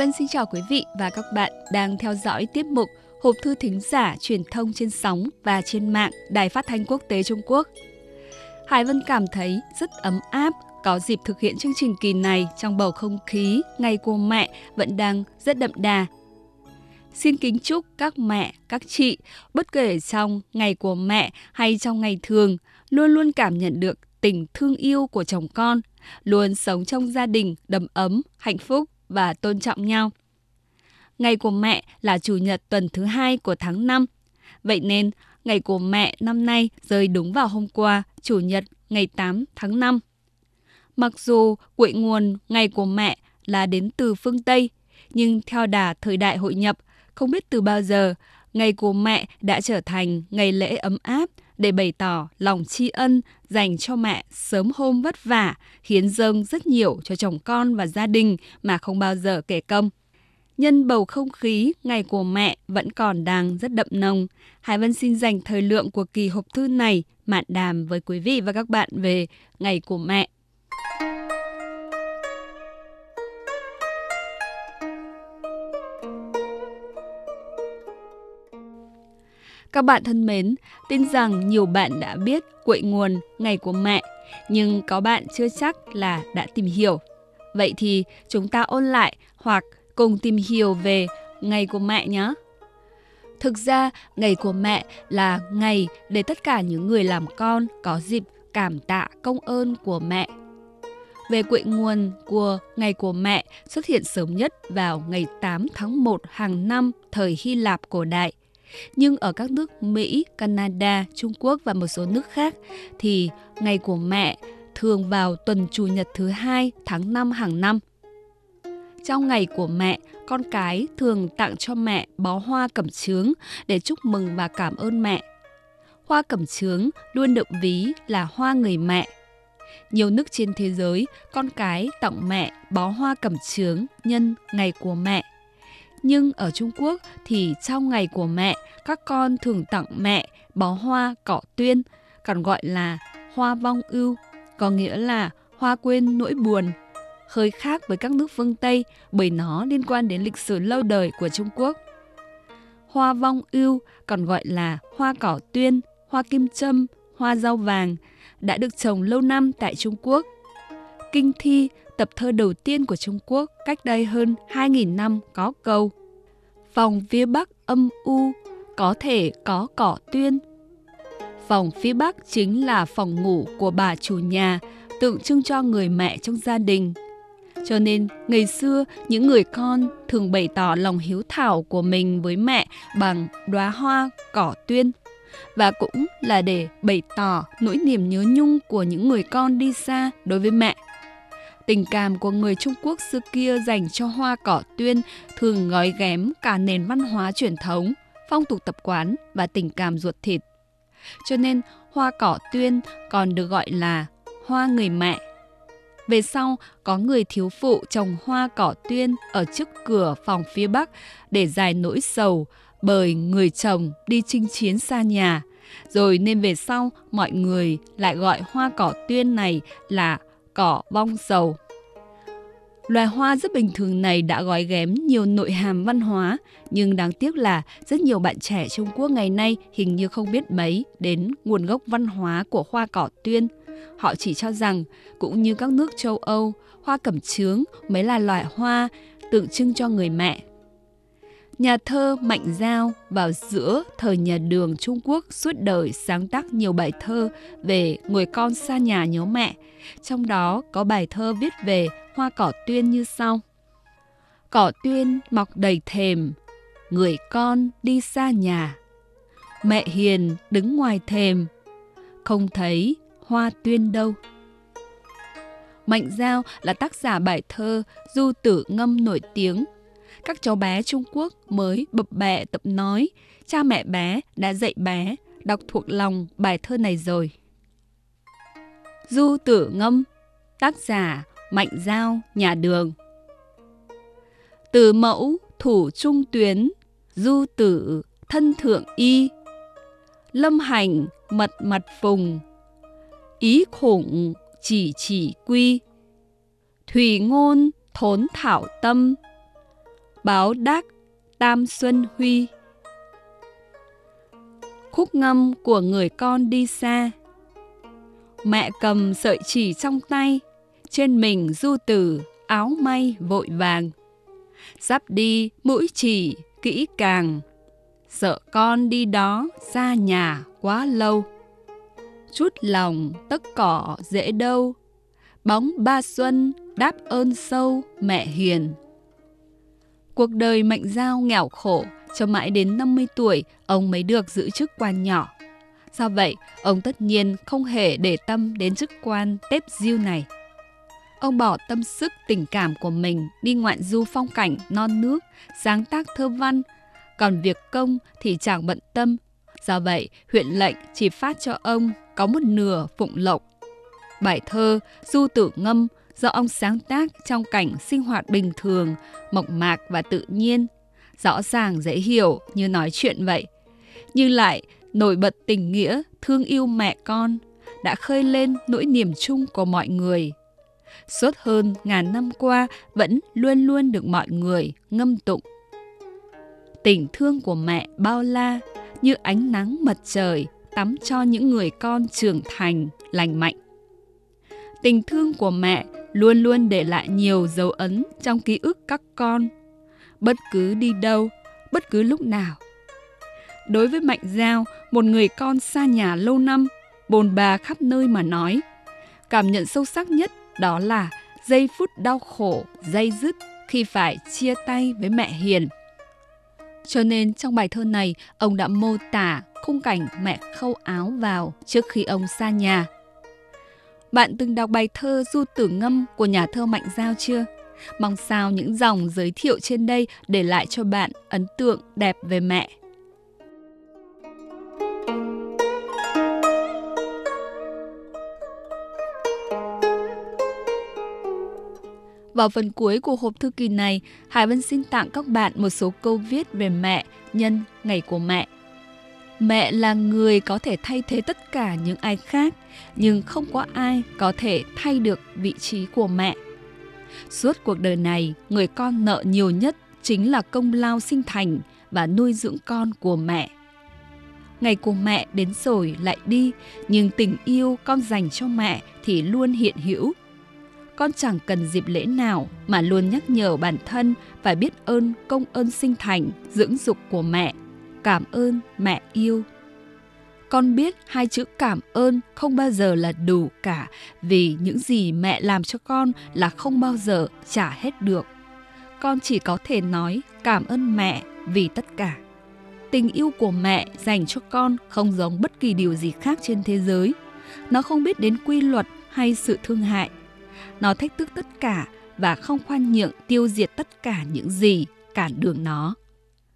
Vân xin chào quý vị và các bạn đang theo dõi tiết mục Hộp thư thính giả truyền thông trên sóng và trên mạng Đài Phát thanh Quốc tế Trung Quốc. Hải Vân cảm thấy rất ấm áp có dịp thực hiện chương trình kỳ này trong bầu không khí ngày của mẹ vẫn đang rất đậm đà. Xin kính chúc các mẹ, các chị, bất kể trong ngày của mẹ hay trong ngày thường, luôn luôn cảm nhận được tình thương yêu của chồng con, luôn sống trong gia đình đầm ấm, hạnh phúc và tôn trọng nhau. Ngày của mẹ là chủ nhật tuần thứ hai của tháng 5. Vậy nên, ngày của mẹ năm nay rơi đúng vào hôm qua, chủ nhật ngày 8 tháng 5. Mặc dù cội nguồn ngày của mẹ là đến từ phương Tây, nhưng theo đà thời đại hội nhập, không biết từ bao giờ, ngày của mẹ đã trở thành ngày lễ ấm áp để bày tỏ lòng tri ân dành cho mẹ sớm hôm vất vả, hiến dâng rất nhiều cho chồng con và gia đình mà không bao giờ kể công. Nhân bầu không khí ngày của mẹ vẫn còn đang rất đậm nồng, Hải Vân xin dành thời lượng của kỳ hộp thư này mạn đàm với quý vị và các bạn về ngày của mẹ. Các bạn thân mến, tin rằng nhiều bạn đã biết cội nguồn ngày của mẹ, nhưng có bạn chưa chắc là đã tìm hiểu. Vậy thì chúng ta ôn lại hoặc cùng tìm hiểu về ngày của mẹ nhé. Thực ra, ngày của mẹ là ngày để tất cả những người làm con có dịp cảm tạ công ơn của mẹ. Về cội nguồn của ngày của mẹ xuất hiện sớm nhất vào ngày 8 tháng 1 hàng năm thời Hy Lạp cổ đại. Nhưng ở các nước Mỹ, Canada, Trung Quốc và một số nước khác thì ngày của mẹ thường vào tuần chủ nhật thứ hai tháng 5 hàng năm. Trong ngày của mẹ, con cái thường tặng cho mẹ bó hoa cẩm chướng để chúc mừng và cảm ơn mẹ. Hoa cẩm chướng luôn được ví là hoa người mẹ. Nhiều nước trên thế giới, con cái tặng mẹ bó hoa cẩm chướng nhân ngày của mẹ. Nhưng ở Trung Quốc thì trong ngày của mẹ, các con thường tặng mẹ bó hoa cỏ tuyên, còn gọi là hoa vong ưu, có nghĩa là hoa quên nỗi buồn, hơi khác với các nước phương Tây bởi nó liên quan đến lịch sử lâu đời của Trung Quốc. Hoa vong ưu còn gọi là hoa cỏ tuyên, hoa kim châm, hoa rau vàng đã được trồng lâu năm tại Trung Quốc. Kinh thi, tập thơ đầu tiên của Trung Quốc cách đây hơn 2.000 năm có câu Phòng phía Bắc âm u, có thể có cỏ tuyên. Phòng phía Bắc chính là phòng ngủ của bà chủ nhà, tượng trưng cho người mẹ trong gia đình. Cho nên, ngày xưa, những người con thường bày tỏ lòng hiếu thảo của mình với mẹ bằng đóa hoa, cỏ tuyên. Và cũng là để bày tỏ nỗi niềm nhớ nhung của những người con đi xa đối với mẹ. Tình cảm của người Trung Quốc xưa kia dành cho hoa cỏ tuyên thường gói ghém cả nền văn hóa truyền thống, phong tục tập quán và tình cảm ruột thịt. Cho nên, hoa cỏ tuyên còn được gọi là hoa người mẹ về sau, có người thiếu phụ trồng hoa cỏ tuyên ở trước cửa phòng phía Bắc để giải nỗi sầu bởi người chồng đi chinh chiến xa nhà. Rồi nên về sau, mọi người lại gọi hoa cỏ tuyên này là cỏ bong sầu. Loài hoa rất bình thường này đã gói ghém nhiều nội hàm văn hóa, nhưng đáng tiếc là rất nhiều bạn trẻ Trung Quốc ngày nay hình như không biết mấy đến nguồn gốc văn hóa của hoa cỏ tuyên – Họ chỉ cho rằng, cũng như các nước châu Âu, hoa cẩm chướng mới là loại hoa tượng trưng cho người mẹ. Nhà thơ Mạnh Giao vào giữa thời nhà đường Trung Quốc suốt đời sáng tác nhiều bài thơ về người con xa nhà nhớ mẹ. Trong đó có bài thơ viết về hoa cỏ tuyên như sau. Cỏ tuyên mọc đầy thềm, người con đi xa nhà. Mẹ hiền đứng ngoài thềm, không thấy hoa tuyên đâu. Mạnh Giao là tác giả bài thơ Du tử ngâm nổi tiếng. Các cháu bé Trung Quốc mới bập bẹ tập nói, cha mẹ bé đã dạy bé đọc thuộc lòng bài thơ này rồi. Du tử ngâm, tác giả Mạnh Giao, nhà đường. Từ mẫu thủ trung tuyến, du tử thân thượng y, lâm hành mật mật phùng, ý khủng chỉ chỉ quy thủy ngôn thốn thảo tâm báo đác Tam Xuân Huy. Khúc ngâm của người con đi xa. Mẹ cầm sợi chỉ trong tay, Trên mình du tử áo may vội vàng. Sắp đi mũi chỉ kỹ càng, Sợ con đi đó xa nhà quá lâu. Chút lòng tất cỏ dễ đâu, Bóng ba xuân đáp ơn sâu mẹ hiền. Cuộc đời Mạnh Giao nghèo khổ, cho mãi đến 50 tuổi ông mới được giữ chức quan nhỏ. Do vậy, ông tất nhiên không hề để tâm đến chức quan tép diêu này. Ông bỏ tâm sức tình cảm của mình đi ngoạn du phong cảnh non nước, sáng tác thơ văn, còn việc công thì chẳng bận tâm. Do vậy, huyện lệnh chỉ phát cho ông có một nửa phụng lộc. Bài thơ Du Tử Ngâm do ông sáng tác trong cảnh sinh hoạt bình thường, mộc mạc và tự nhiên, rõ ràng dễ hiểu như nói chuyện vậy. Nhưng lại nổi bật tình nghĩa, thương yêu mẹ con, đã khơi lên nỗi niềm chung của mọi người. Suốt hơn ngàn năm qua vẫn luôn luôn được mọi người ngâm tụng. Tình thương của mẹ bao la như ánh nắng mặt trời tắm cho những người con trưởng thành, lành mạnh. Tình thương của mẹ luôn luôn để lại nhiều dấu ấn trong ký ức các con, bất cứ đi đâu, bất cứ lúc nào. Đối với Mạnh Giao, một người con xa nhà lâu năm, bồn bà khắp nơi mà nói, cảm nhận sâu sắc nhất đó là giây phút đau khổ, dây dứt khi phải chia tay với mẹ Hiền. Cho nên trong bài thơ này, ông đã mô tả khung cảnh mẹ khâu áo vào trước khi ông xa nhà bạn từng đọc bài thơ Du Tử Ngâm của nhà thơ Mạnh Giao chưa? Mong sao những dòng giới thiệu trên đây để lại cho bạn ấn tượng đẹp về mẹ. Vào phần cuối của hộp thư kỳ này, Hải Vân xin tặng các bạn một số câu viết về mẹ nhân ngày của mẹ mẹ là người có thể thay thế tất cả những ai khác, nhưng không có ai có thể thay được vị trí của mẹ. Suốt cuộc đời này, người con nợ nhiều nhất chính là công lao sinh thành và nuôi dưỡng con của mẹ. Ngày của mẹ đến rồi lại đi, nhưng tình yêu con dành cho mẹ thì luôn hiện hữu. Con chẳng cần dịp lễ nào mà luôn nhắc nhở bản thân phải biết ơn công ơn sinh thành, dưỡng dục của mẹ cảm ơn, mẹ yêu. Con biết hai chữ cảm ơn không bao giờ là đủ cả, vì những gì mẹ làm cho con là không bao giờ trả hết được. Con chỉ có thể nói cảm ơn mẹ vì tất cả. Tình yêu của mẹ dành cho con không giống bất kỳ điều gì khác trên thế giới. Nó không biết đến quy luật hay sự thương hại. Nó thách thức tất cả và không khoan nhượng tiêu diệt tất cả những gì cản đường nó.